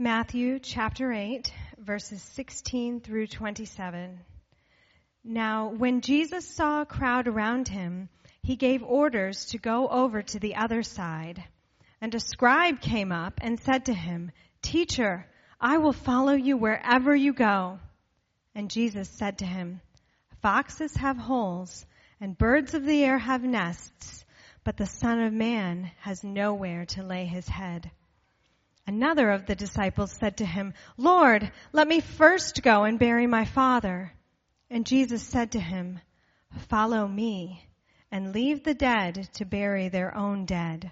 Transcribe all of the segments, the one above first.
Matthew chapter 8, verses 16 through 27. Now, when Jesus saw a crowd around him, he gave orders to go over to the other side. And a scribe came up and said to him, Teacher, I will follow you wherever you go. And Jesus said to him, Foxes have holes, and birds of the air have nests, but the Son of Man has nowhere to lay his head. Another of the disciples said to him, Lord, let me first go and bury my father. And Jesus said to him, Follow me and leave the dead to bury their own dead.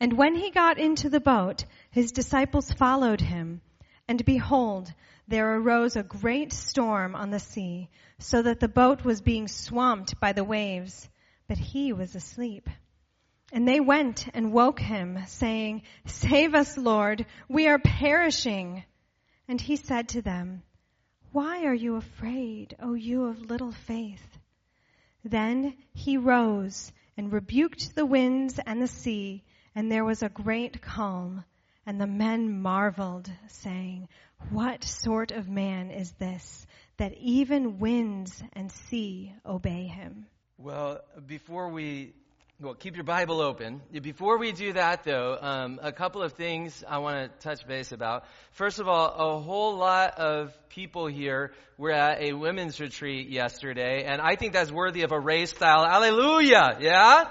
And when he got into the boat, his disciples followed him. And behold, there arose a great storm on the sea, so that the boat was being swamped by the waves, but he was asleep. And they went and woke him, saying, Save us, Lord, we are perishing. And he said to them, Why are you afraid, O you of little faith? Then he rose and rebuked the winds and the sea, and there was a great calm. And the men marveled, saying, What sort of man is this, that even winds and sea obey him? Well, before we well, keep your Bible open. Before we do that, though, um, a couple of things I want to touch base about. First of all, a whole lot of people here were at a women's retreat yesterday, and I think that's worthy of a race style. Hallelujah! Yeah?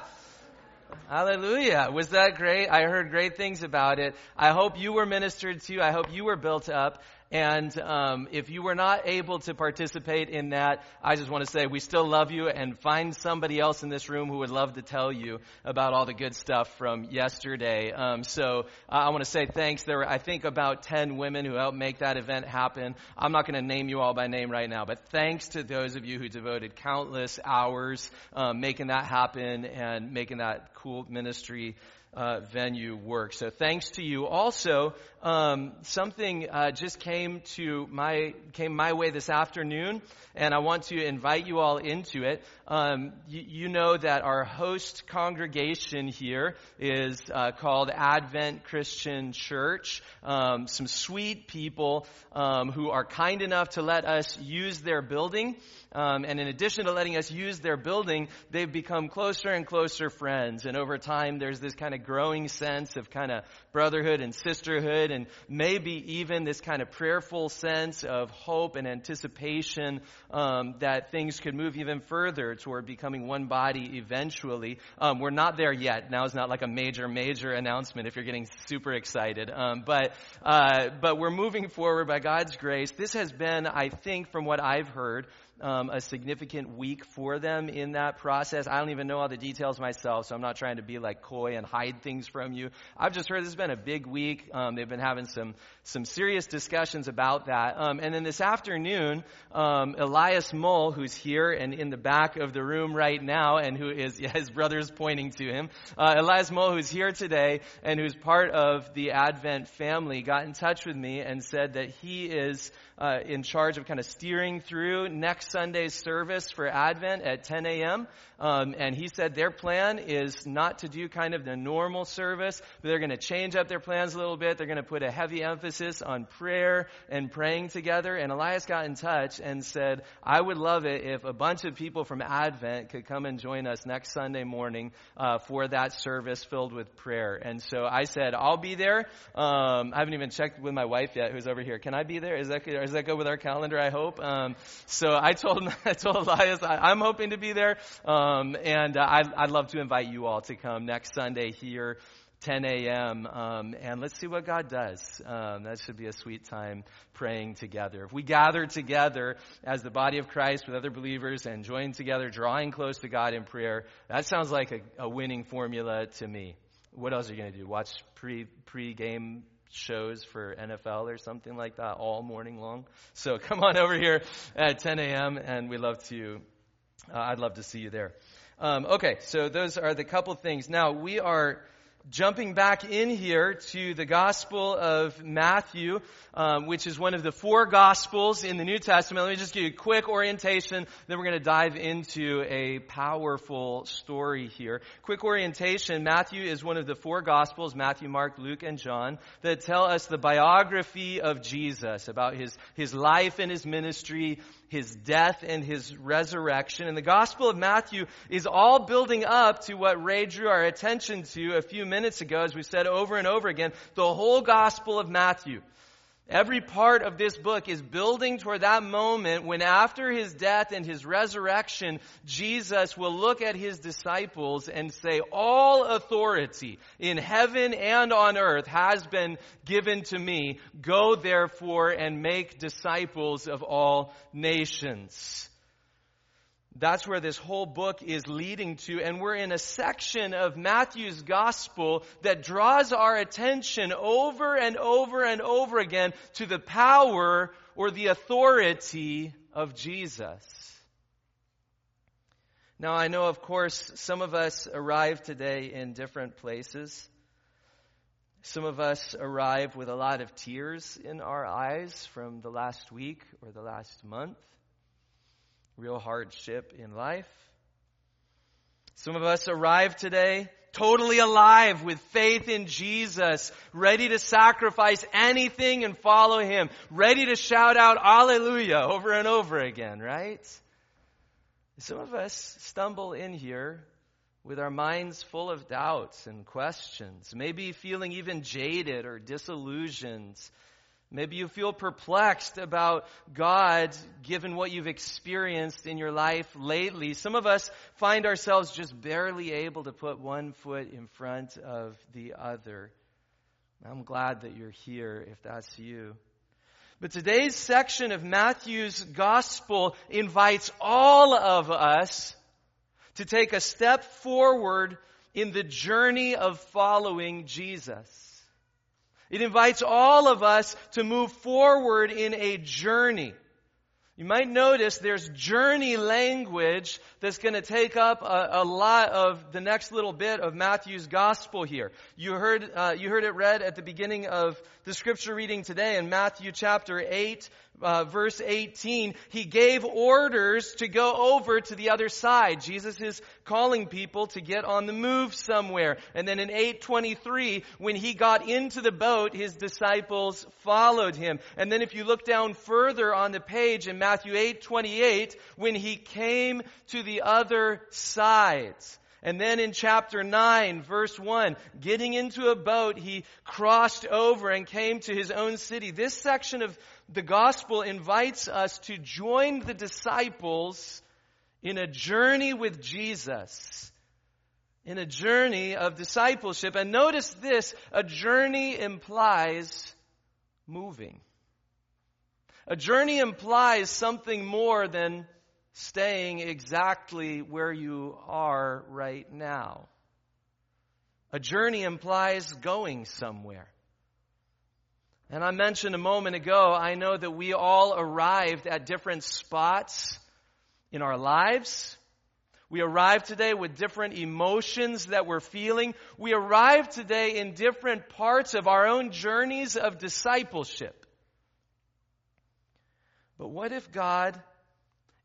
Hallelujah. Was that great? I heard great things about it. I hope you were ministered to. I hope you were built up. And um, if you were not able to participate in that, I just want to say we still love you and find somebody else in this room who would love to tell you about all the good stuff from yesterday. Um, so I want to say thanks. There were, I think, about 10 women who helped make that event happen. I'm not going to name you all by name right now, but thanks to those of you who devoted countless hours um, making that happen and making that cool ministry uh, venue work. So thanks to you. Also, um, something uh, just came to my came my way this afternoon, and I want to invite you all into it. Um, you, you, know that our host congregation here is uh, called Advent Christian Church. Um, some sweet people um, who are kind enough to let us use their building. Um, and in addition to letting us use their building, they've become closer and closer friends. And over time, there's this kind of growing sense of kind of brotherhood and sisterhood, and maybe even this kind of prayerful sense of hope and anticipation um, that things could move even further toward becoming one body eventually. Um, we're not there yet. Now is not like a major, major announcement if you're getting super excited. Um, but uh, but we're moving forward by God's grace. This has been, I think, from what I've heard, um, a significant week for them in that process. I don't even know all the details myself, so I'm not trying to be like coy and hide things from you. I've just heard this has been a big week. Um, they've been having some some serious discussions about that. Um, and then this afternoon, um, Elias Mull, who's here and in the back of the room right now, and who is yeah, his brother's pointing to him. Uh, Elias Mull, who's here today and who's part of the Advent family, got in touch with me and said that he is uh, in charge of kind of steering through next Sunday's service for Advent at 10 a.m. Um, and he said their plan is not to do kind of the normal service, but they're going to change up their plans a little bit. They're going to put a heavy emphasis on prayer and praying together. And Elias got in touch and said, I would love it if a bunch of people from Advent could come and join us next Sunday morning uh, for that service filled with prayer. And so I said, I'll be there. Um, I haven't even checked with my wife yet, who's over here. Can I be there? Is that, is that go with our calendar? I hope. Um, so I told I told Elias I, am hoping to be there. Um, and uh, I'd, I'd, love to invite you all to come next Sunday here, 10 a.m., um, and let's see what God does. Um, that should be a sweet time praying together. If we gather together as the body of Christ with other believers and join together, drawing close to God in prayer, that sounds like a, a winning formula to me. What else are you going to do? Watch pre pre game shows for NFL or something like that all morning long. So come on over here at 10 a.m. and we love to uh, I'd love to see you there. Um, okay, so those are the couple things. Now, we are jumping back in here to the Gospel of Matthew, um, which is one of the four Gospels in the New Testament. Let me just give you a quick orientation, then we're going to dive into a powerful story here. Quick orientation, Matthew is one of the four Gospels, Matthew, Mark, Luke, and John, that tell us the biography of Jesus, about his, his life and his ministry, his death and his resurrection. And the Gospel of Matthew is all building up to what Ray drew our attention to a few minutes ago, as we said over and over again, the whole Gospel of Matthew. Every part of this book is building toward that moment when after his death and his resurrection, Jesus will look at his disciples and say, all authority in heaven and on earth has been given to me. Go therefore and make disciples of all nations. That's where this whole book is leading to. And we're in a section of Matthew's gospel that draws our attention over and over and over again to the power or the authority of Jesus. Now, I know, of course, some of us arrive today in different places. Some of us arrive with a lot of tears in our eyes from the last week or the last month real hardship in life. Some of us arrive today totally alive with faith in Jesus, ready to sacrifice anything and follow Him, ready to shout out Alleluia over and over again, right? Some of us stumble in here with our minds full of doubts and questions, maybe feeling even jaded or disillusioned Maybe you feel perplexed about God given what you've experienced in your life lately. Some of us find ourselves just barely able to put one foot in front of the other. I'm glad that you're here if that's you. But today's section of Matthew's gospel invites all of us to take a step forward in the journey of following Jesus. It invites all of us to move forward in a journey. You might notice there's journey language that's going to take up a, a, lot of the next little bit of Matthew's gospel here. You heard, uh, you heard it read at the beginning of the scripture reading today in Matthew chapter 8, uh, verse 18. He gave orders to go over to the other side. Jesus is calling people to get on the move somewhere. And then in 823, when he got into the boat, his disciples followed him. And then if you look down further on the page in Matthew 8:28, when he came to the other side. And then in chapter 9, verse 1, getting into a boat, he crossed over and came to his own city. This section of the gospel invites us to join the disciples in a journey with Jesus. In a journey of discipleship. And notice this, a journey implies moving. A journey implies something more than staying exactly where you are right now. A journey implies going somewhere. And I mentioned a moment ago, I know that we all arrived at different spots in our lives. We arrived today with different emotions that we're feeling. We arrived today in different parts of our own journeys of discipleship. But what if God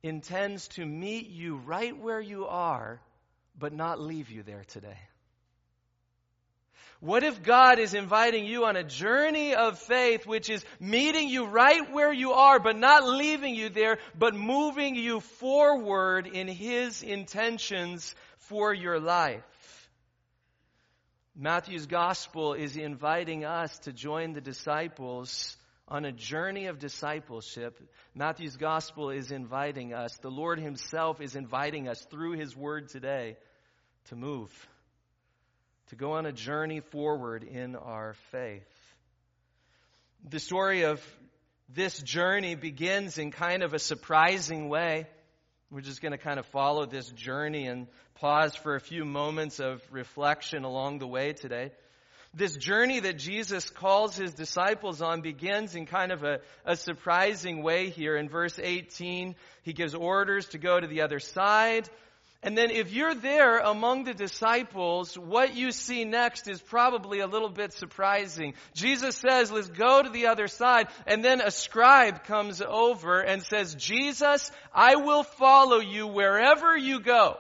intends to meet you right where you are, but not leave you there today? What if God is inviting you on a journey of faith, which is meeting you right where you are, but not leaving you there, but moving you forward in His intentions for your life? Matthew's gospel is inviting us to join the disciples on a journey of discipleship. Matthew's gospel is inviting us, the Lord Himself is inviting us through His word today to move, to go on a journey forward in our faith. The story of this journey begins in kind of a surprising way. We're just going to kind of follow this journey and pause for a few moments of reflection along the way today. This journey that Jesus calls his disciples on begins in kind of a, a surprising way here. In verse 18, he gives orders to go to the other side. And then if you're there among the disciples, what you see next is probably a little bit surprising. Jesus says, let's go to the other side. And then a scribe comes over and says, Jesus, I will follow you wherever you go.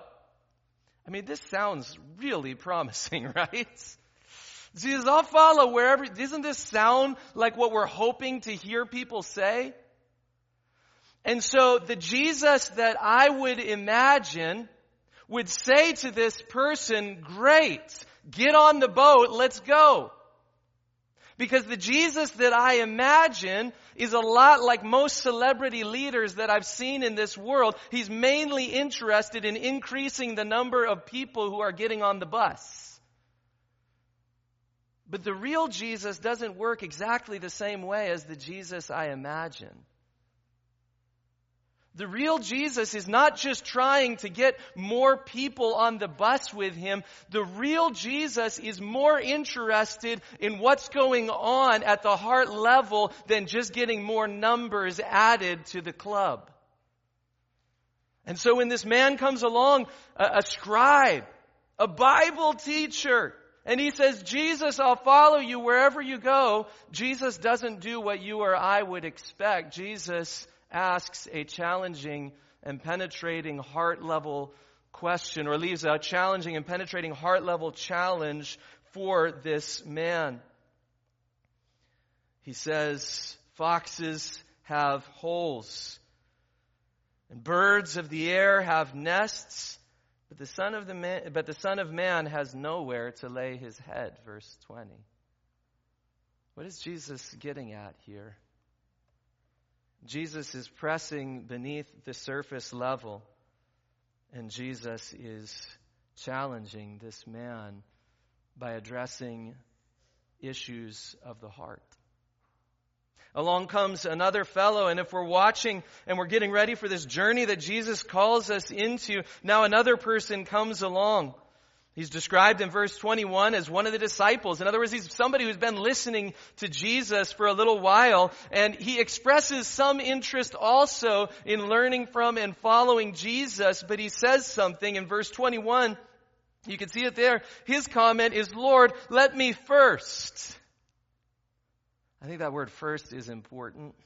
I mean, this sounds really promising, right? Jesus, I'll follow wherever. Doesn't this sound like what we're hoping to hear people say? And so the Jesus that I would imagine would say to this person, great, get on the boat, let's go. Because the Jesus that I imagine is a lot like most celebrity leaders that I've seen in this world. He's mainly interested in increasing the number of people who are getting on the bus. But the real Jesus doesn't work exactly the same way as the Jesus I imagine. The real Jesus is not just trying to get more people on the bus with him. The real Jesus is more interested in what's going on at the heart level than just getting more numbers added to the club. And so when this man comes along, a, a scribe, a Bible teacher, and he says, Jesus, I'll follow you wherever you go. Jesus doesn't do what you or I would expect. Jesus asks a challenging and penetrating heart level question or leaves a challenging and penetrating heart level challenge for this man. He says, Foxes have holes, and birds of the air have nests, but the Son of, the man, but the son of Man has nowhere to lay his head. Verse 20. What is Jesus getting at here? Jesus is pressing beneath the surface level, and Jesus is challenging this man by addressing issues of the heart. Along comes another fellow, and if we're watching and we're getting ready for this journey that Jesus calls us into, now another person comes along. He's described in verse 21 as one of the disciples. In other words, he's somebody who's been listening to Jesus for a little while, and he expresses some interest also in learning from and following Jesus, but he says something in verse 21. You can see it there. His comment is, Lord, let me first. I think that word first is important.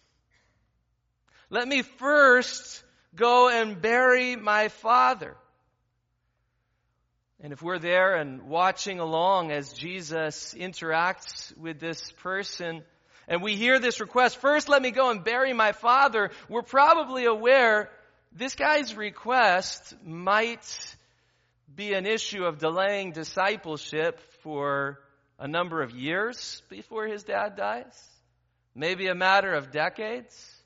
Let me first go and bury my father. And if we're there and watching along as Jesus interacts with this person, and we hear this request, first let me go and bury my father, we're probably aware this guy's request might be an issue of delaying discipleship for a number of years before his dad dies. Maybe a matter of decades.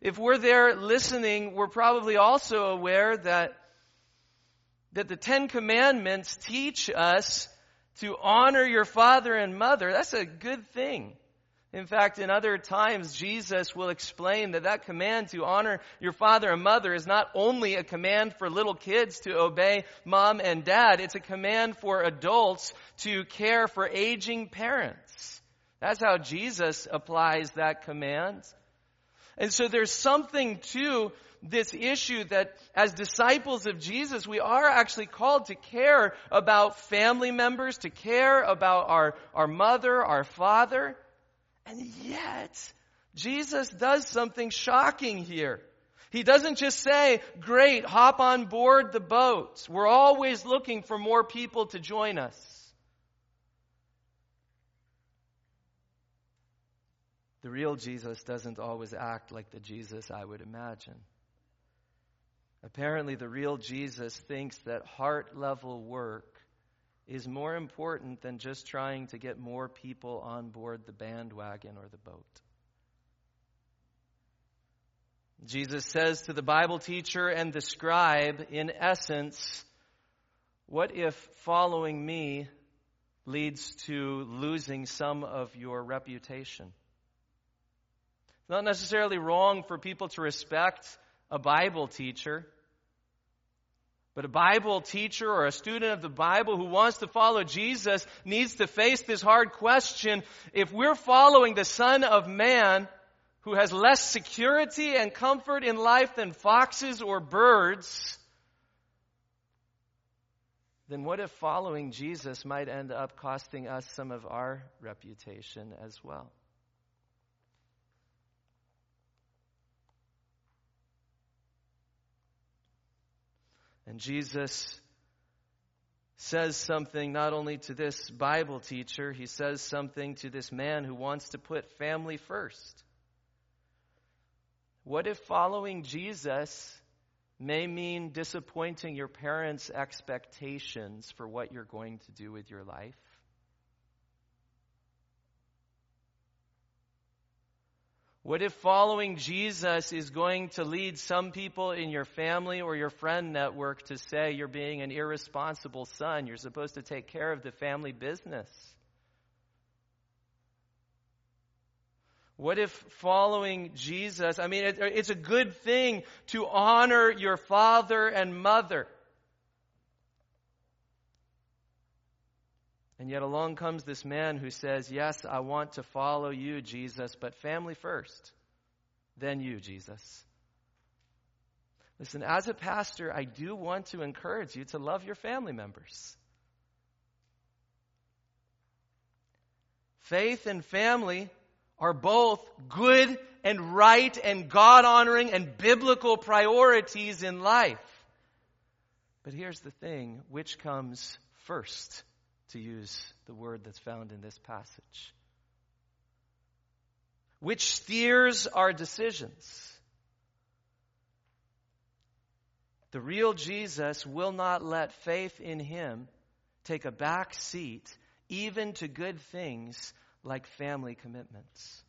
If we're there listening, we're probably also aware that that the Ten Commandments teach us to honor your father and mother. That's a good thing. In fact, in other times, Jesus will explain that that command to honor your father and mother is not only a command for little kids to obey mom and dad, it's a command for adults to care for aging parents. That's how Jesus applies that command. And so there's something to this issue that as disciples of Jesus, we are actually called to care about family members, to care about our, our mother, our father. And yet, Jesus does something shocking here. He doesn't just say, great, hop on board the boat. We're always looking for more people to join us. The real Jesus doesn't always act like the Jesus I would imagine. Apparently, the real Jesus thinks that heart level work is more important than just trying to get more people on board the bandwagon or the boat. Jesus says to the Bible teacher and the scribe, in essence, what if following me leads to losing some of your reputation? It's not necessarily wrong for people to respect a Bible teacher. But a Bible teacher or a student of the Bible who wants to follow Jesus needs to face this hard question. If we're following the Son of Man, who has less security and comfort in life than foxes or birds, then what if following Jesus might end up costing us some of our reputation as well? And Jesus says something not only to this Bible teacher, he says something to this man who wants to put family first. What if following Jesus may mean disappointing your parents' expectations for what you're going to do with your life? What if following Jesus is going to lead some people in your family or your friend network to say you're being an irresponsible son? You're supposed to take care of the family business. What if following Jesus, I mean, it, it's a good thing to honor your father and mother. And yet along comes this man who says, Yes, I want to follow you, Jesus, but family first, then you, Jesus. Listen, as a pastor, I do want to encourage you to love your family members. Faith and family are both good and right and God honoring and biblical priorities in life. But here's the thing which comes first? To use the word that's found in this passage. Which steers our decisions. The real Jesus will not let faith in him take a back seat even to good things like family commitments.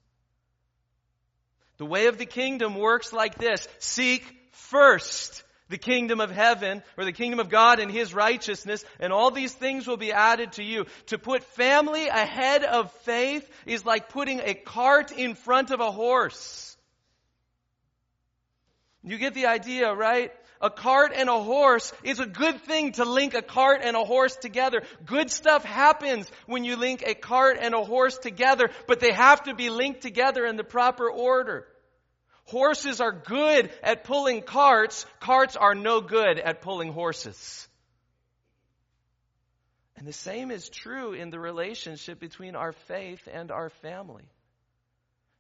The way of the kingdom works like this seek first the kingdom of heaven or the kingdom of God and His righteousness, and all these things will be added to you. To put family ahead of faith is like putting a cart in front of a horse. You get the idea, right? A cart and a horse is a good thing to link a cart and a horse together. Good stuff happens when you link a cart and a horse together, but they have to be linked together in the proper order. Horses are good at pulling carts. Carts are no good at pulling horses. And the same is true in the relationship between our faith and our family.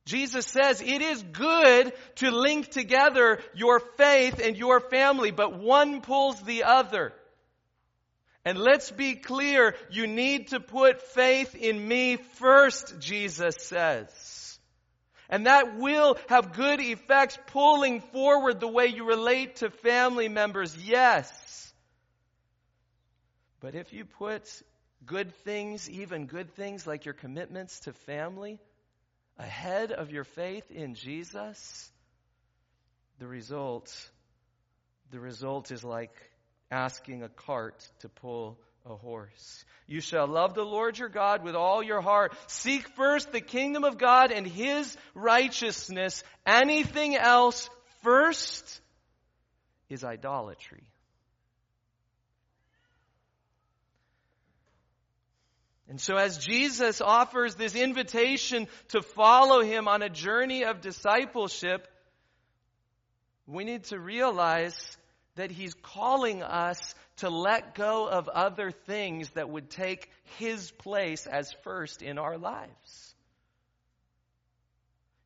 Jesus says it is good to link together your faith and your family, but one pulls the other. And let's be clear, you need to put faith in me first, Jesus says. And that will have good effects pulling forward the way you relate to family members, yes. But if you put good things, even good things like your commitments to family, ahead of your faith in Jesus, the result, the result is like asking a cart to pull a horse. You shall love the Lord your God with all your heart. Seek first the kingdom of God and his righteousness. Anything else first is idolatry. And so, as Jesus offers this invitation to follow him on a journey of discipleship, we need to realize that he's calling us to let go of other things that would take his place as first in our lives.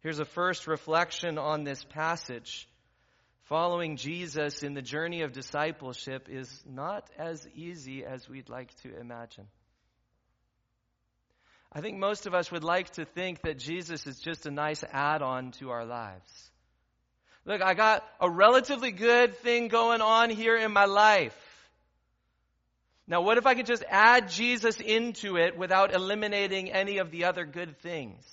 Here's a first reflection on this passage. Following Jesus in the journey of discipleship is not as easy as we'd like to imagine. I think most of us would like to think that Jesus is just a nice add on to our lives. Look, I got a relatively good thing going on here in my life. Now, what if I could just add Jesus into it without eliminating any of the other good things?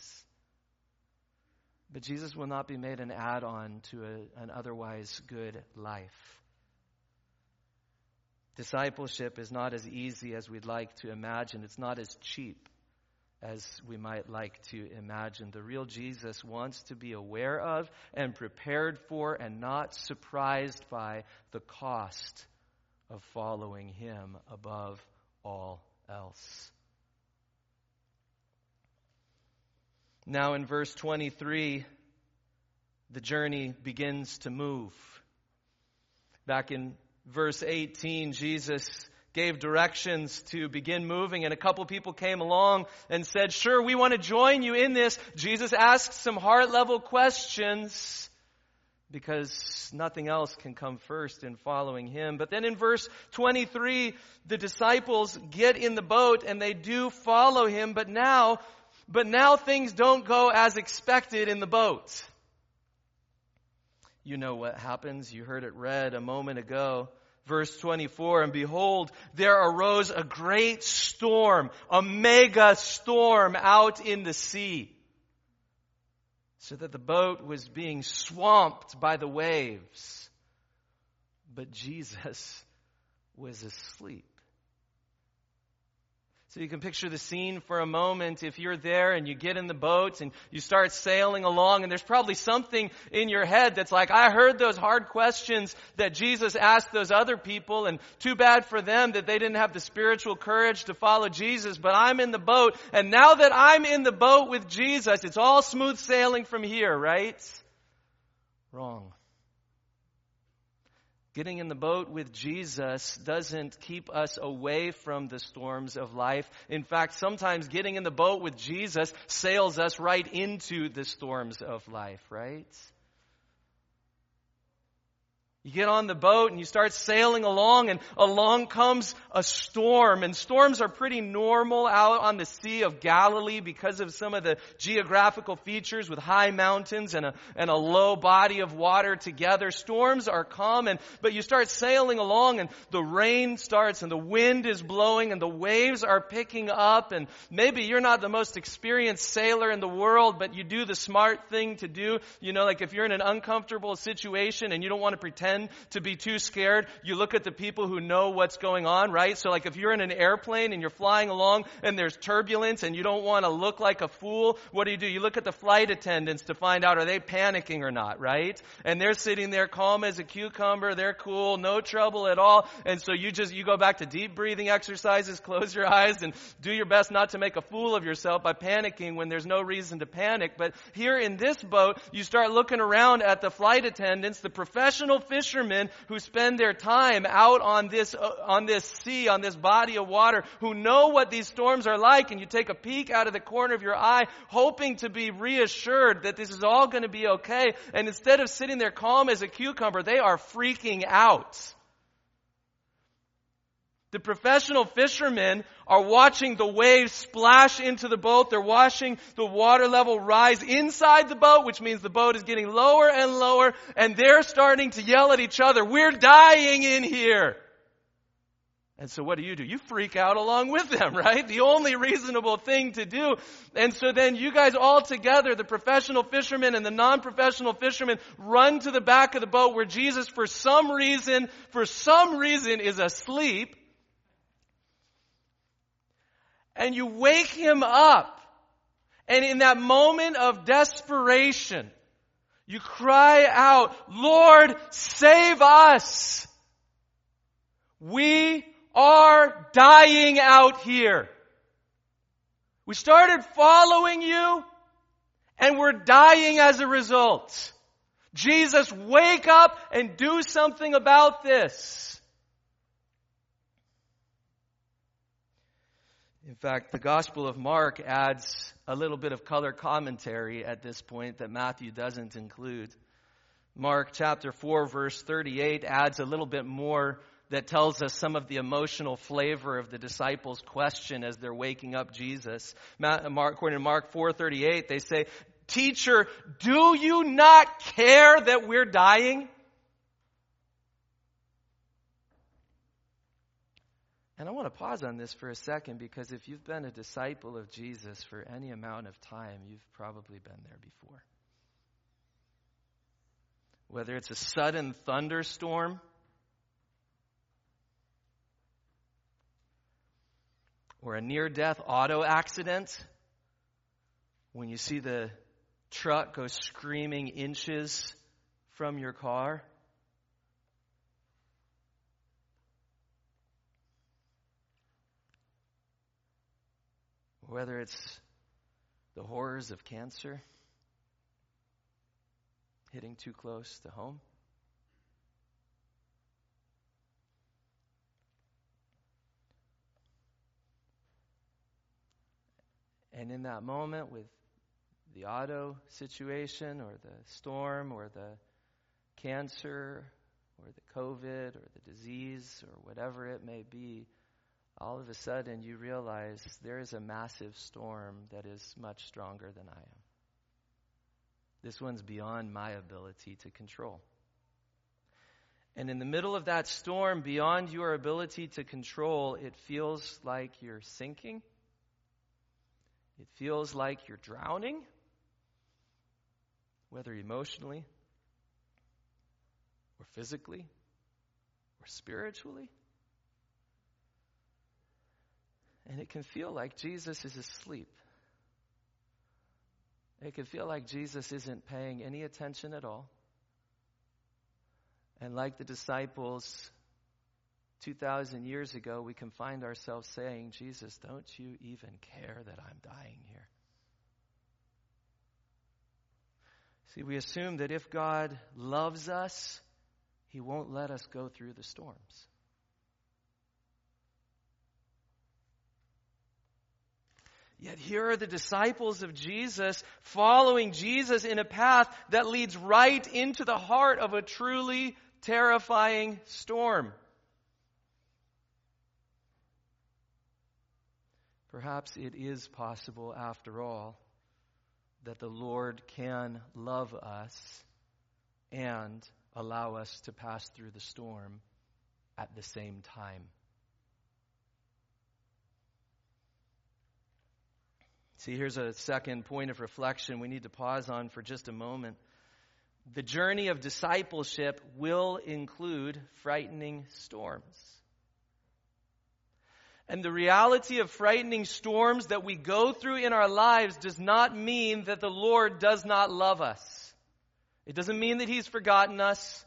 But Jesus will not be made an add on to a, an otherwise good life. Discipleship is not as easy as we'd like to imagine, it's not as cheap as we might like to imagine. The real Jesus wants to be aware of and prepared for and not surprised by the cost of following him above all else. Now, in verse 23, the journey begins to move. Back in verse 18, Jesus gave directions to begin moving, and a couple people came along and said, Sure, we want to join you in this. Jesus asked some heart level questions because nothing else can come first in following him. But then in verse 23, the disciples get in the boat and they do follow him, but now, but now things don't go as expected in the boat. You know what happens. You heard it read a moment ago. Verse 24, and behold, there arose a great storm, a mega storm out in the sea so that the boat was being swamped by the waves. But Jesus was asleep. So you can picture the scene for a moment. If you're there and you get in the boat and you start sailing along and there's probably something in your head that's like, I heard those hard questions that Jesus asked those other people and too bad for them that they didn't have the spiritual courage to follow Jesus, but I'm in the boat and now that I'm in the boat with Jesus, it's all smooth sailing from here, right? Wrong. Getting in the boat with Jesus doesn't keep us away from the storms of life. In fact, sometimes getting in the boat with Jesus sails us right into the storms of life, right? You get on the boat and you start sailing along and along comes a storm. And storms are pretty normal out on the Sea of Galilee because of some of the geographical features with high mountains and a, and a low body of water together. Storms are common, but you start sailing along and the rain starts and the wind is blowing and the waves are picking up and maybe you're not the most experienced sailor in the world, but you do the smart thing to do. You know, like if you're in an uncomfortable situation and you don't want to pretend pretend to be too scared. You look at the people who know what's going on, right? So like if you're in an airplane and you're flying along and there's turbulence and you don't want to look like a fool, what do you do? You look at the flight attendants to find out are they panicking or not, right? And they're sitting there calm as a cucumber, they're cool, no trouble at all. And so you just, you go back to deep breathing exercises, close your eyes and do your best not to make a fool of yourself by panicking when there's no reason to panic. But here in this boat, you start looking around at the flight attendants, the professional fishermen who spend their time out on this, uh, on this sea, on this body of water, who know what these storms are like, and you take a peek out of the corner of your eye, hoping to be reassured that this is all going to be okay. And instead of sitting there calm as a cucumber, they are freaking out. The professional fishermen are watching the waves splash into the boat. They're watching the water level rise inside the boat, which means the boat is getting lower and lower, and they're starting to yell at each other, we're dying in here. And so what do you do? You freak out along with them, right? The only reasonable thing to do. And so then you guys all together, the professional fishermen and the non-professional fishermen, run to the back of the boat where Jesus, for some reason, for some reason, is asleep and you wake him up. And in that moment of desperation, you cry out, Lord, save us. We are dying out here. We started following you and we're dying as a result. Jesus, wake up and do something about this. In fact, the Gospel of Mark adds a little bit of color commentary at this point that Matthew doesn't include. Mark chapter 4 verse 38 adds a little bit more that tells us some of the emotional flavor of the disciples' question as they're waking up Jesus. Mark, according to Mark 4:38, they say, "Teacher, do you not care that we're dying?" And I want to pause on this for a second because if you've been a disciple of Jesus for any amount of time, you've probably been there before. Whether it's a sudden thunderstorm, or a near death auto accident, when you see the truck go screaming inches from your car, whether it's the horrors of cancer hitting too close to home. And in that moment, with the auto situation or the storm or the cancer or the COVID or the disease or whatever it may be, all of a sudden you realize there is a massive storm that is much stronger than I am. This one's beyond my ability to control. And in the middle of that storm, beyond your ability to control, it feels like you're sinking. It feels like you're drowning, whether emotionally or physically or spiritually. And it can feel like Jesus is asleep. It can feel like Jesus isn't paying any attention at all. And like the disciples 2,000 years ago, we can find ourselves saying, Jesus, don't you even care that I'm dying here? See, we assume that if God loves us, He won't let us go through the storms. Yet here are the disciples of Jesus following Jesus in a path that leads right into the heart of a truly terrifying storm. Perhaps it is possible, after all, that the Lord can love us and allow us to pass through the storm at the same time. See, here's a second point of reflection we need to pause on for just a moment. The journey of discipleship will include frightening storms. And the reality of frightening storms that we go through in our lives does not mean that the Lord does not love us. It doesn't mean that He's forgotten us.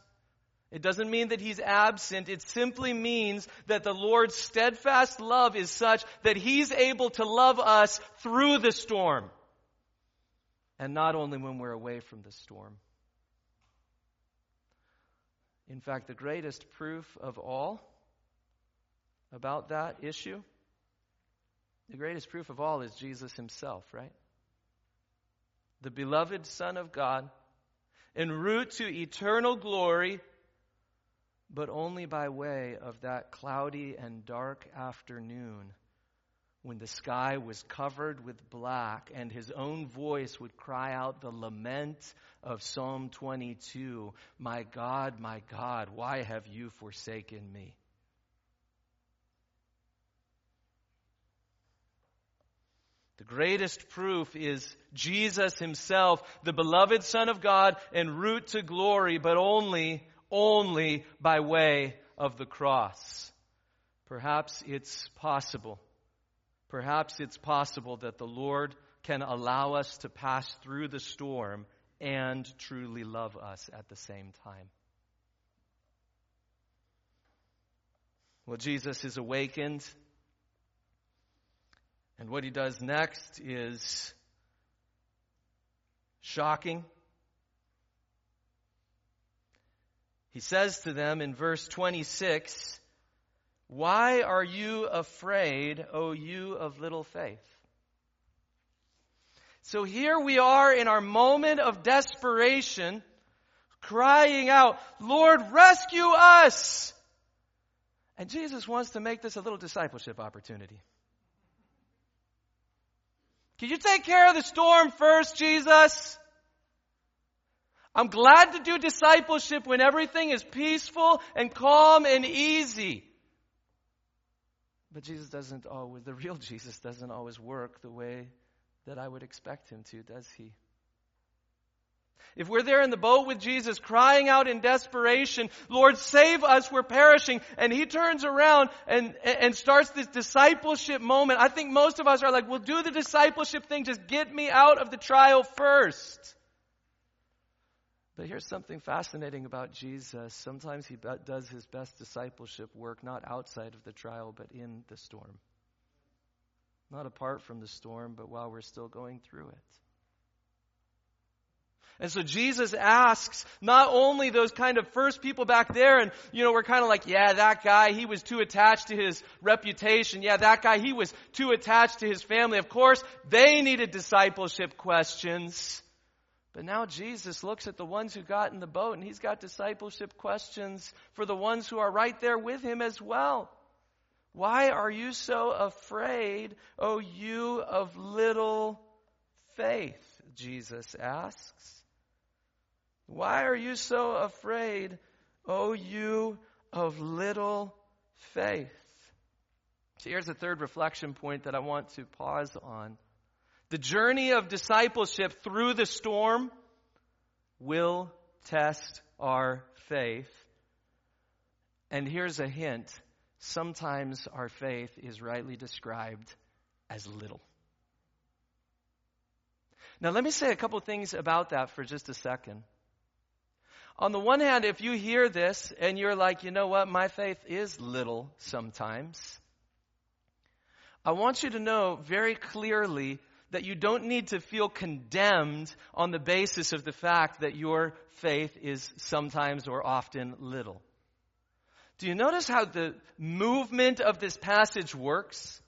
It doesn't mean that he's absent. It simply means that the Lord's steadfast love is such that he's able to love us through the storm. And not only when we're away from the storm. In fact, the greatest proof of all about that issue, the greatest proof of all is Jesus himself, right? The beloved Son of God, en route to eternal glory, but only by way of that cloudy and dark afternoon when the sky was covered with black and his own voice would cry out the lament of Psalm 22 My God, my God, why have you forsaken me? The greatest proof is Jesus himself, the beloved Son of God, and route to glory, but only only by way of the cross. Perhaps it's possible. Perhaps it's possible that the Lord can allow us to pass through the storm and truly love us at the same time. Well, Jesus is awakened. And what he does next is shocking. He says to them in verse 26, Why are you afraid, O you of little faith? So here we are in our moment of desperation, crying out, Lord, rescue us! And Jesus wants to make this a little discipleship opportunity. Can you take care of the storm first, Jesus? I'm glad to do discipleship when everything is peaceful and calm and easy. But Jesus doesn't always, the real Jesus doesn't always work the way that I would expect him to, does he? If we're there in the boat with Jesus crying out in desperation, Lord, save us, we're perishing, and he turns around and, and starts this discipleship moment, I think most of us are like, well, do the discipleship thing, just get me out of the trial first. But here's something fascinating about Jesus. Sometimes he does his best discipleship work not outside of the trial, but in the storm. Not apart from the storm, but while we're still going through it. And so Jesus asks not only those kind of first people back there, and you know, we're kind of like, yeah, that guy, he was too attached to his reputation. Yeah, that guy, he was too attached to his family. Of course, they needed discipleship questions. But now Jesus looks at the ones who got in the boat, and he's got discipleship questions for the ones who are right there with him as well. Why are you so afraid, O you of little faith? Jesus asks. Why are you so afraid, O you of little faith? So here's a third reflection point that I want to pause on. The journey of discipleship through the storm will test our faith. And here's a hint sometimes our faith is rightly described as little. Now, let me say a couple things about that for just a second. On the one hand, if you hear this and you're like, you know what, my faith is little sometimes, I want you to know very clearly that you don't need to feel condemned on the basis of the fact that your faith is sometimes or often little. Do you notice how the movement of this passage works?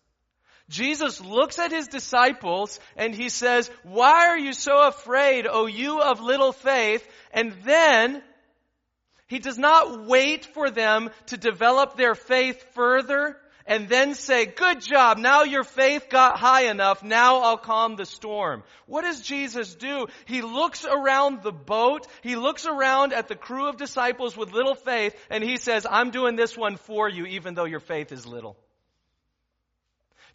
Jesus looks at his disciples and he says, why are you so afraid, O you of little faith? And then he does not wait for them to develop their faith further and then say, good job, now your faith got high enough, now I'll calm the storm. What does Jesus do? He looks around the boat, he looks around at the crew of disciples with little faith, and he says, I'm doing this one for you, even though your faith is little.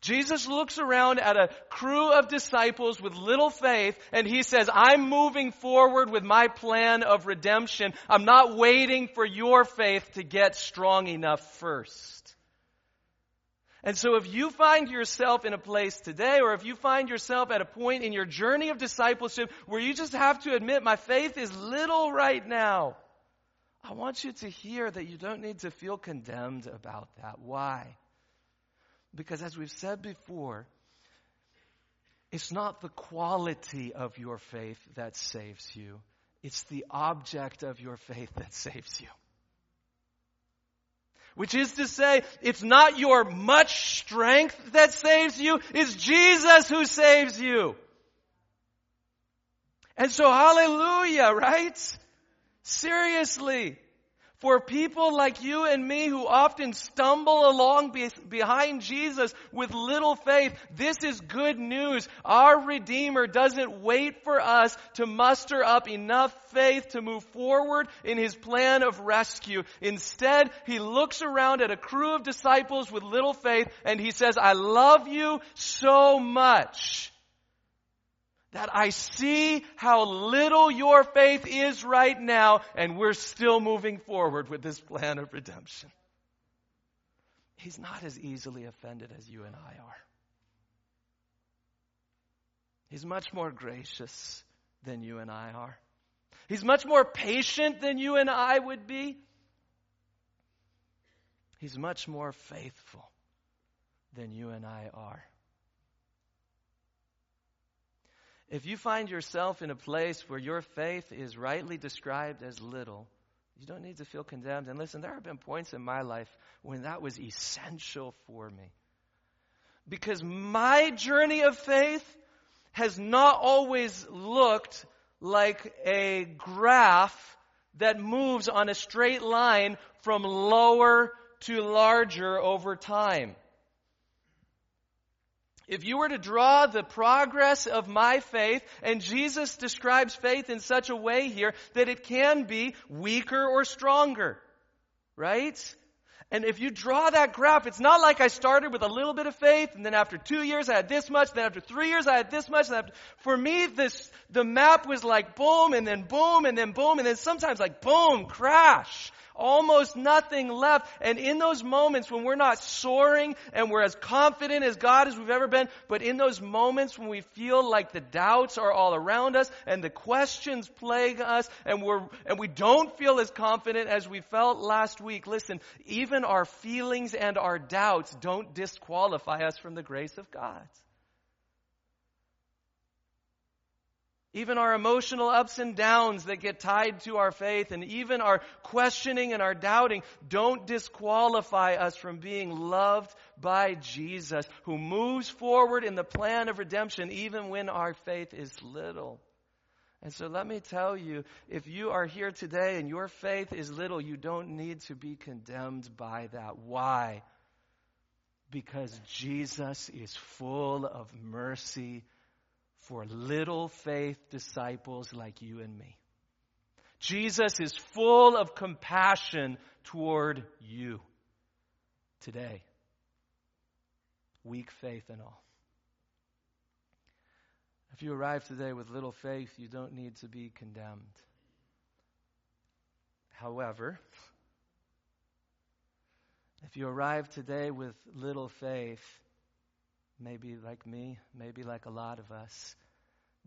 Jesus looks around at a crew of disciples with little faith and he says, I'm moving forward with my plan of redemption. I'm not waiting for your faith to get strong enough first. And so if you find yourself in a place today, or if you find yourself at a point in your journey of discipleship where you just have to admit, my faith is little right now, I want you to hear that you don't need to feel condemned about that. Why? Because as we've said before, it's not the quality of your faith that saves you. It's the object of your faith that saves you. Which is to say, it's not your much strength that saves you, it's Jesus who saves you. And so hallelujah, right? Seriously. For people like you and me who often stumble along be- behind Jesus with little faith, this is good news. Our Redeemer doesn't wait for us to muster up enough faith to move forward in His plan of rescue. Instead, He looks around at a crew of disciples with little faith and He says, I love you so much that I see how little your faith is right now, and we're still moving forward with this plan of redemption. He's not as easily offended as you and I are. He's much more gracious than you and I are. He's much more patient than you and I would be. He's much more faithful than you and I are. If you find yourself in a place where your faith is rightly described as little, you don't need to feel condemned. And listen, there have been points in my life when that was essential for me. Because my journey of faith has not always looked like a graph that moves on a straight line from lower to larger over time. If you were to draw the progress of my faith, and Jesus describes faith in such a way here that it can be weaker or stronger, right? And if you draw that graph, it's not like I started with a little bit of faith, and then after two years I had this much, then after three years I had this much. After, for me, this the map was like boom, and then boom, and then boom, and then sometimes like boom, crash almost nothing left. And in those moments when we're not soaring and we're as confident as God as we've ever been, but in those moments when we feel like the doubts are all around us and the questions plague us and we're, and we don't feel as confident as we felt last week, listen, even our feelings and our doubts don't disqualify us from the grace of God. Even our emotional ups and downs that get tied to our faith and even our questioning and our doubting don't disqualify us from being loved by Jesus who moves forward in the plan of redemption even when our faith is little. And so let me tell you, if you are here today and your faith is little, you don't need to be condemned by that. Why? Because Jesus is full of mercy for little faith disciples like you and me. Jesus is full of compassion toward you today. Weak faith and all. If you arrive today with little faith, you don't need to be condemned. However, if you arrive today with little faith, maybe like me, maybe like a lot of us,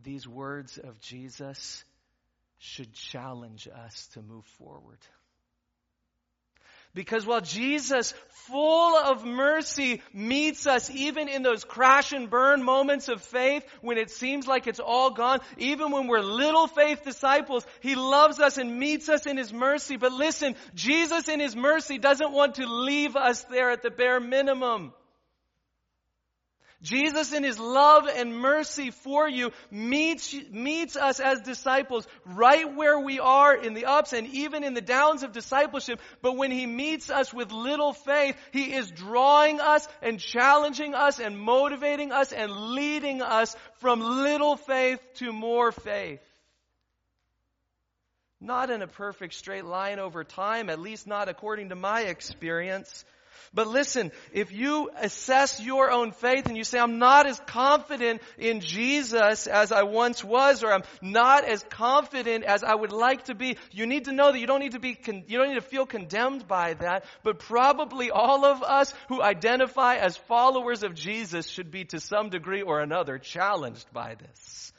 these words of Jesus should challenge us to move forward. Because while Jesus, full of mercy, meets us even in those crash and burn moments of faith when it seems like it's all gone, even when we're little faith disciples, He loves us and meets us in His mercy. But listen, Jesus in His mercy doesn't want to leave us there at the bare minimum. Jesus in his love and mercy for you meets, meets us as disciples right where we are in the ups and even in the downs of discipleship. But when he meets us with little faith, he is drawing us and challenging us and motivating us and leading us from little faith to more faith. Not in a perfect straight line over time, at least not according to my experience. But listen, if you assess your own faith and you say, I'm not as confident in Jesus as I once was, or I'm not as confident as I would like to be, you need to know that you don't need to be, con- you don't need to feel condemned by that, but probably all of us who identify as followers of Jesus should be to some degree or another challenged by this.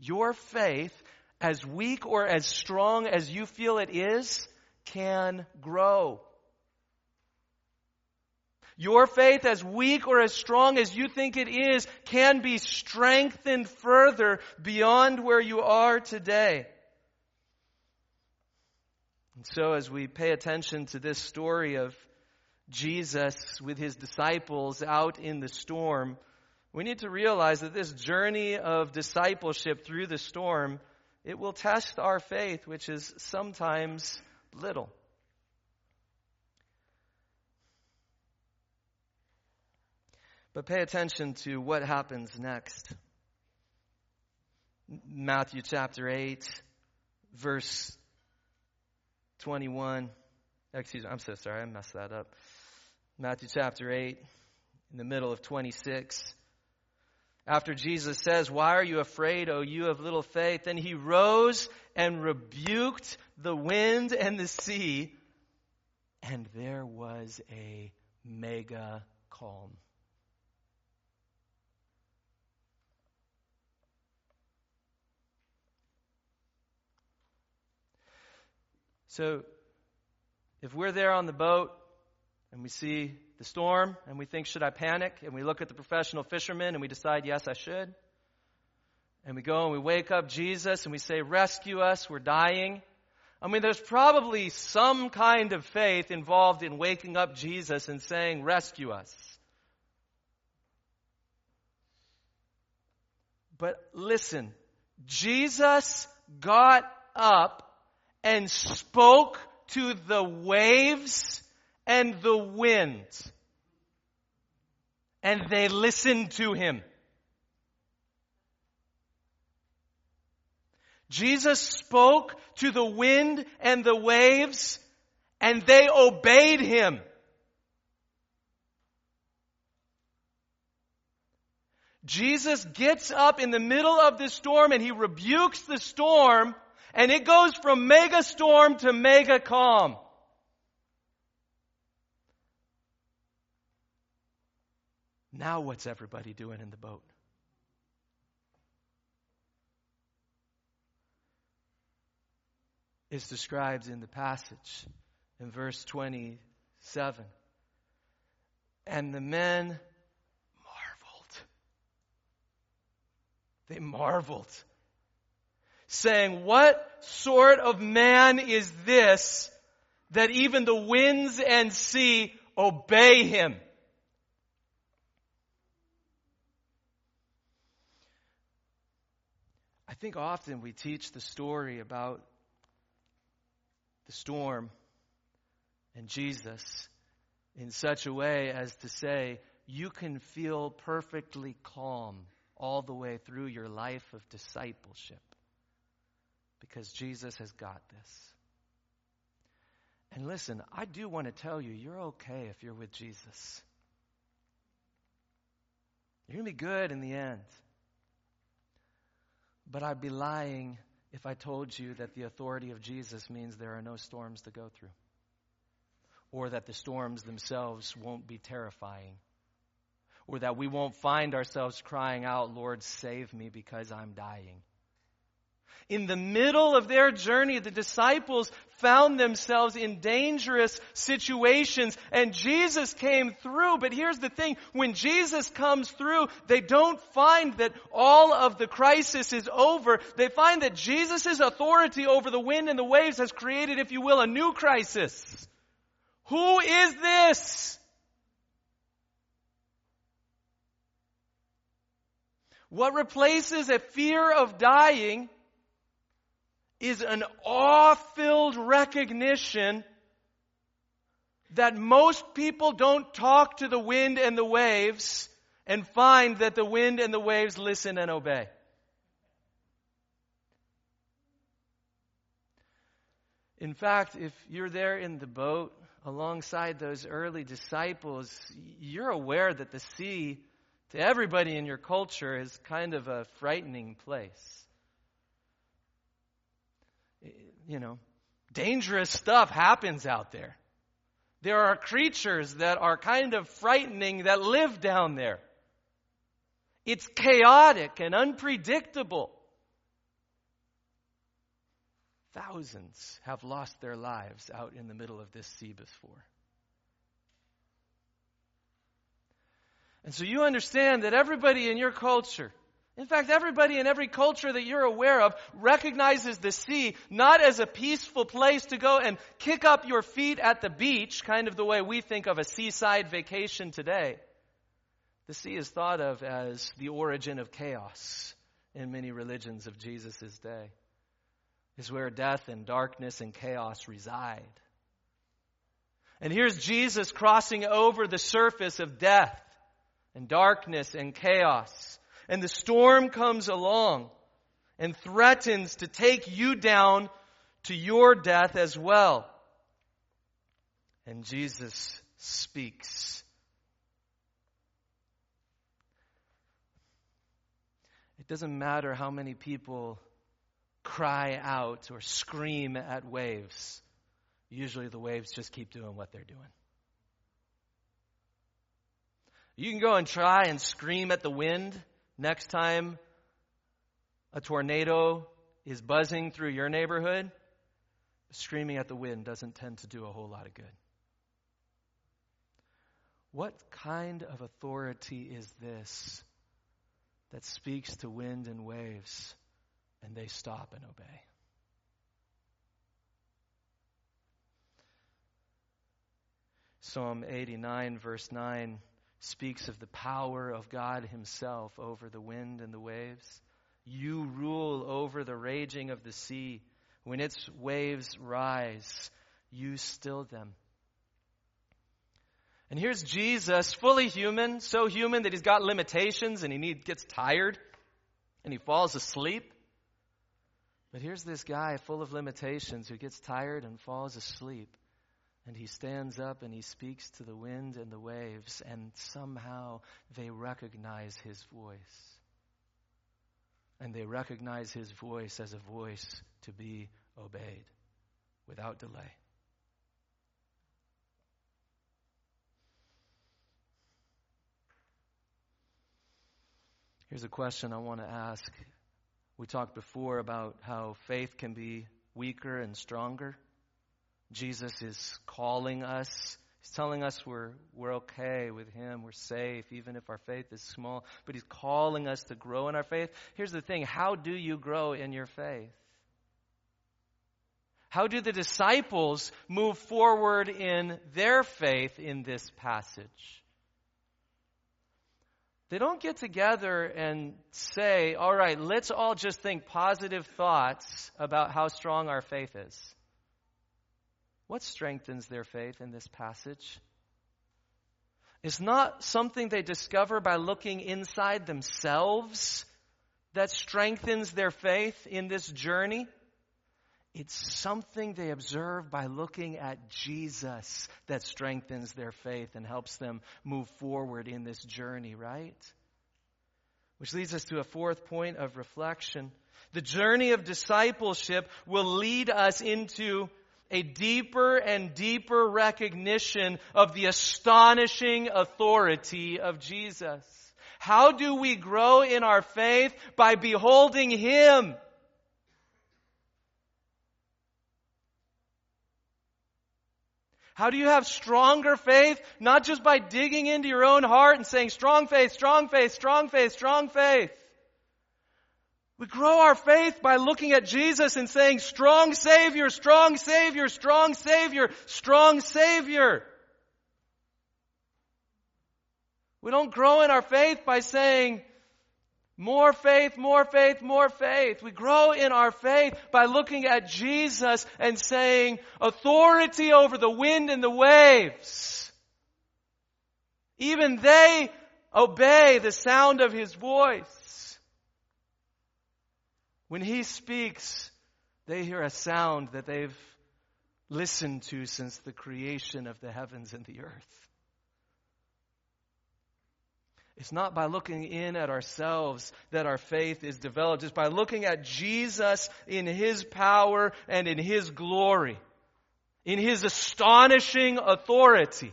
Your faith, as weak or as strong as you feel it is, can grow. Your faith, as weak or as strong as you think it is, can be strengthened further beyond where you are today. And so, as we pay attention to this story of Jesus with his disciples out in the storm, we need to realize that this journey of discipleship through the storm, it will test our faith, which is sometimes little. But pay attention to what happens next. Matthew chapter 8, verse 21. Excuse me, I'm so sorry, I messed that up. Matthew chapter 8, in the middle of 26. After Jesus says, Why are you afraid, O you of little faith? Then he rose and rebuked the wind and the sea, and there was a mega calm. So, if we're there on the boat and we see the storm and we think, should I panic? And we look at the professional fishermen and we decide, yes, I should. And we go and we wake up Jesus and we say, rescue us, we're dying. I mean, there's probably some kind of faith involved in waking up Jesus and saying, rescue us. But listen, Jesus got up and spoke to the waves and the wind. And they listened to him. Jesus spoke to the wind and the waves and they obeyed him. Jesus gets up in the middle of the storm and he rebukes the storm and it goes from mega storm to mega calm. Now, what's everybody doing in the boat? It's described in the passage in verse 27. And the men marveled. They marveled saying, What sort of man is this that even the winds and sea obey him? I think often we teach the story about the storm and Jesus in such a way as to say, you can feel perfectly calm all the way through your life of discipleship because Jesus has got this. And listen, I do want to tell you, you're okay if you're with Jesus. You're going to be good in the end. But I'd be lying if I told you that the authority of Jesus means there are no storms to go through, or that the storms themselves won't be terrifying, or that we won't find ourselves crying out, Lord, save me because I'm dying. In the middle of their journey, the disciples found themselves in dangerous situations and Jesus came through. But here's the thing. When Jesus comes through, they don't find that all of the crisis is over. They find that Jesus' authority over the wind and the waves has created, if you will, a new crisis. Who is this? What replaces a fear of dying is an awe filled recognition that most people don't talk to the wind and the waves and find that the wind and the waves listen and obey. In fact, if you're there in the boat alongside those early disciples, you're aware that the sea, to everybody in your culture, is kind of a frightening place you know, dangerous stuff happens out there. There are creatures that are kind of frightening that live down there. It's chaotic and unpredictable. Thousands have lost their lives out in the middle of this sea before. And so you understand that everybody in your culture in fact, everybody in every culture that you're aware of recognizes the sea not as a peaceful place to go and kick up your feet at the beach, kind of the way we think of a seaside vacation today. The sea is thought of as the origin of chaos in many religions of Jesus' day. Is where death and darkness and chaos reside. And here's Jesus crossing over the surface of death and darkness and chaos and the storm comes along and threatens to take you down to your death as well. And Jesus speaks. It doesn't matter how many people cry out or scream at waves. Usually the waves just keep doing what they're doing. You can go and try and scream at the wind, Next time a tornado is buzzing through your neighborhood, screaming at the wind doesn't tend to do a whole lot of good. What kind of authority is this that speaks to wind and waves and they stop and obey? Psalm 89, verse 9 speaks of the power of God Himself over the wind and the waves. You rule over the raging of the sea. When its waves rise, you still them. And here's Jesus, fully human, so human that he's got limitations and he gets tired and he falls asleep. But here's this guy full of limitations who gets tired and falls asleep. And he stands up and he speaks to the wind and the waves, and somehow they recognize his voice. And they recognize his voice as a voice to be obeyed without delay. Here's a question I want to ask. We talked before about how faith can be weaker and stronger. Jesus is calling us. He's telling us we're, we're okay with Him. We're safe, even if our faith is small. But He's calling us to grow in our faith. Here's the thing how do you grow in your faith? How do the disciples move forward in their faith in this passage? They don't get together and say, all right, let's all just think positive thoughts about how strong our faith is. What strengthens their faith in this passage? It's not something they discover by looking inside themselves that strengthens their faith in this journey. It's something they observe by looking at Jesus that strengthens their faith and helps them move forward in this journey, right? Which leads us to a fourth point of reflection. The journey of discipleship will lead us into a deeper and deeper recognition of the astonishing authority of Jesus. How do we grow in our faith? By beholding Him. How do you have stronger faith? Not just by digging into your own heart and saying, strong faith, strong faith, strong faith, strong faith. We grow our faith by looking at Jesus and saying, strong Savior, strong Savior, strong Savior, strong Savior. We don't grow in our faith by saying, more faith, more faith, more faith. We grow in our faith by looking at Jesus and saying, authority over the wind and the waves. Even they obey the sound of His voice. When He speaks, they hear a sound that they've listened to since the creation of the heavens and the earth. It's not by looking in at ourselves that our faith is developed. It's by looking at Jesus in His power and in His glory, in His astonishing authority,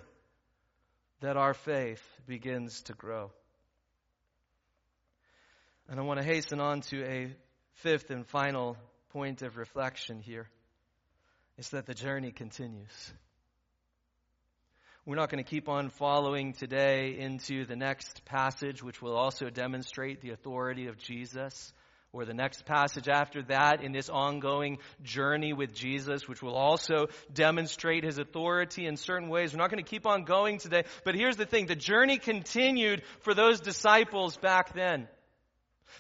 that our faith begins to grow. And I want to hasten on to a fifth and final point of reflection here is that the journey continues. We're not going to keep on following today into the next passage, which will also demonstrate the authority of Jesus, or the next passage after that in this ongoing journey with Jesus, which will also demonstrate his authority in certain ways. We're not going to keep on going today, but here's the thing the journey continued for those disciples back then.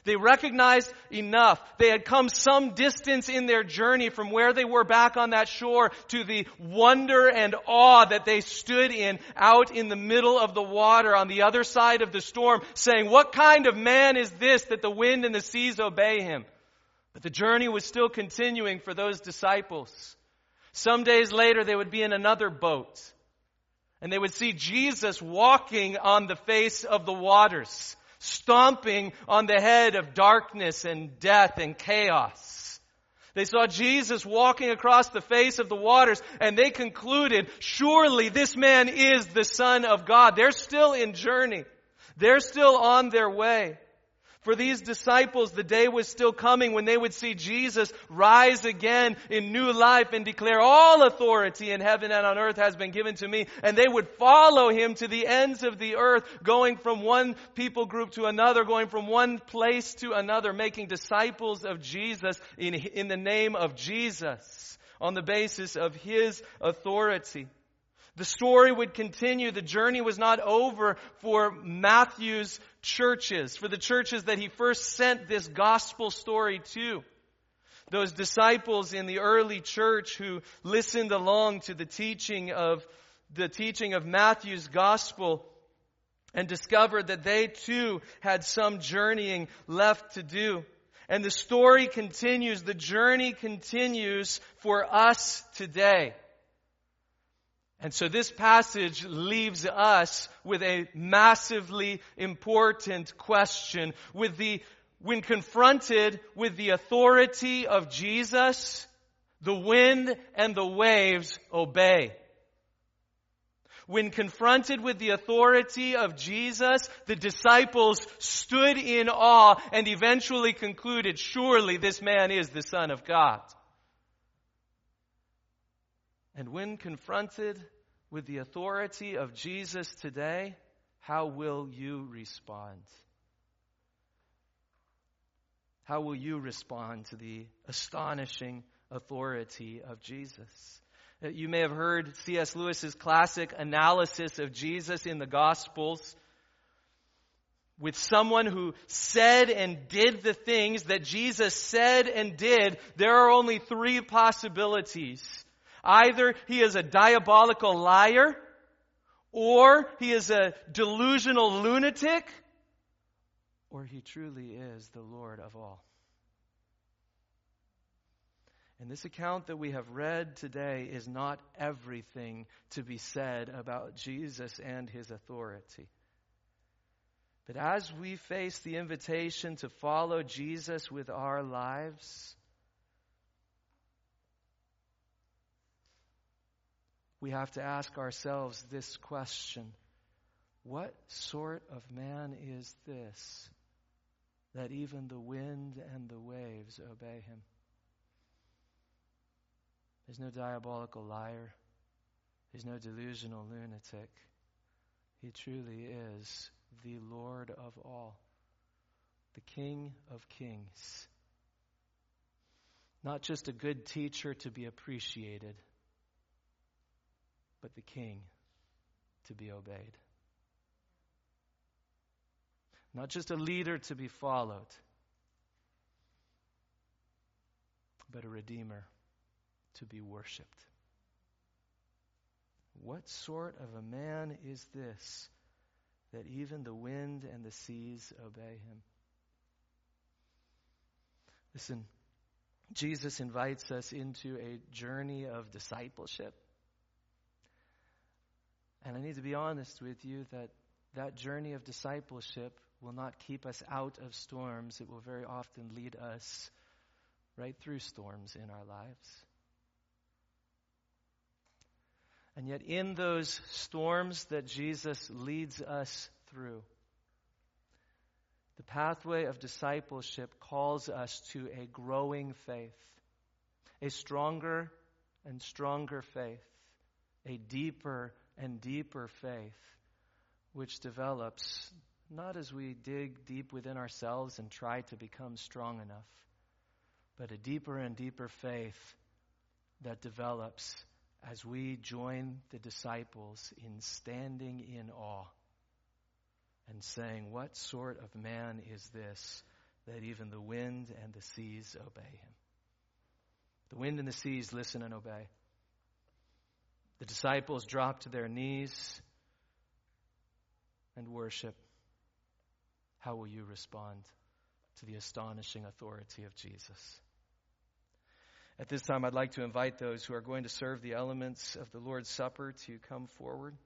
They recognized enough. They had come some distance in their journey from where they were back on that shore to the wonder and awe that they stood in out in the middle of the water on the other side of the storm saying, what kind of man is this that the wind and the seas obey him? But the journey was still continuing for those disciples. Some days later they would be in another boat and they would see Jesus walking on the face of the waters stomping on the head of darkness and death and chaos. They saw Jesus walking across the face of the waters and they concluded, surely this man is the Son of God. They're still in journey. They're still on their way. For these disciples, the day was still coming when they would see Jesus rise again in new life and declare all authority in heaven and on earth has been given to me. And they would follow him to the ends of the earth, going from one people group to another, going from one place to another, making disciples of Jesus in, in the name of Jesus on the basis of his authority. The story would continue. The journey was not over for Matthew's churches, for the churches that he first sent this gospel story to. Those disciples in the early church who listened along to the teaching of the teaching of Matthew's gospel and discovered that they too had some journeying left to do. And the story continues, the journey continues for us today. And so this passage leaves us with a massively important question. With the, when confronted with the authority of Jesus, the wind and the waves obey. When confronted with the authority of Jesus, the disciples stood in awe and eventually concluded, surely this man is the Son of God. And when confronted with the authority of Jesus today, how will you respond? How will you respond to the astonishing authority of Jesus? Uh, you may have heard C.S. Lewis's classic analysis of Jesus in the Gospels with someone who said and did the things that Jesus said and did, there are only three possibilities. Either he is a diabolical liar, or he is a delusional lunatic, or he truly is the Lord of all. And this account that we have read today is not everything to be said about Jesus and his authority. But as we face the invitation to follow Jesus with our lives, we have to ask ourselves this question What sort of man is this that even the wind and the waves obey him? There's no diabolical liar. There's no delusional lunatic. He truly is the Lord of all, the King of kings. Not just a good teacher to be appreciated, but the King to be obeyed. Not just a leader to be followed, but a Redeemer to be worshiped. What sort of a man is this that even the wind and the seas obey him? Listen, Jesus invites us into a journey of discipleship. And I need to be honest with you that that journey of discipleship will not keep us out of storms. It will very often lead us right through storms in our lives. And yet, in those storms that Jesus leads us through, the pathway of discipleship calls us to a growing faith, a stronger and stronger faith, a deeper and deeper faith, which develops not as we dig deep within ourselves and try to become strong enough, but a deeper and deeper faith that develops as we join the disciples in standing in awe and saying, What sort of man is this that even the wind and the seas obey him? The wind and the seas listen and obey. The disciples drop to their knees and worship. How will you respond to the astonishing authority of Jesus? At this time, I'd like to invite those who are going to serve the elements of the Lord's Supper to come forward.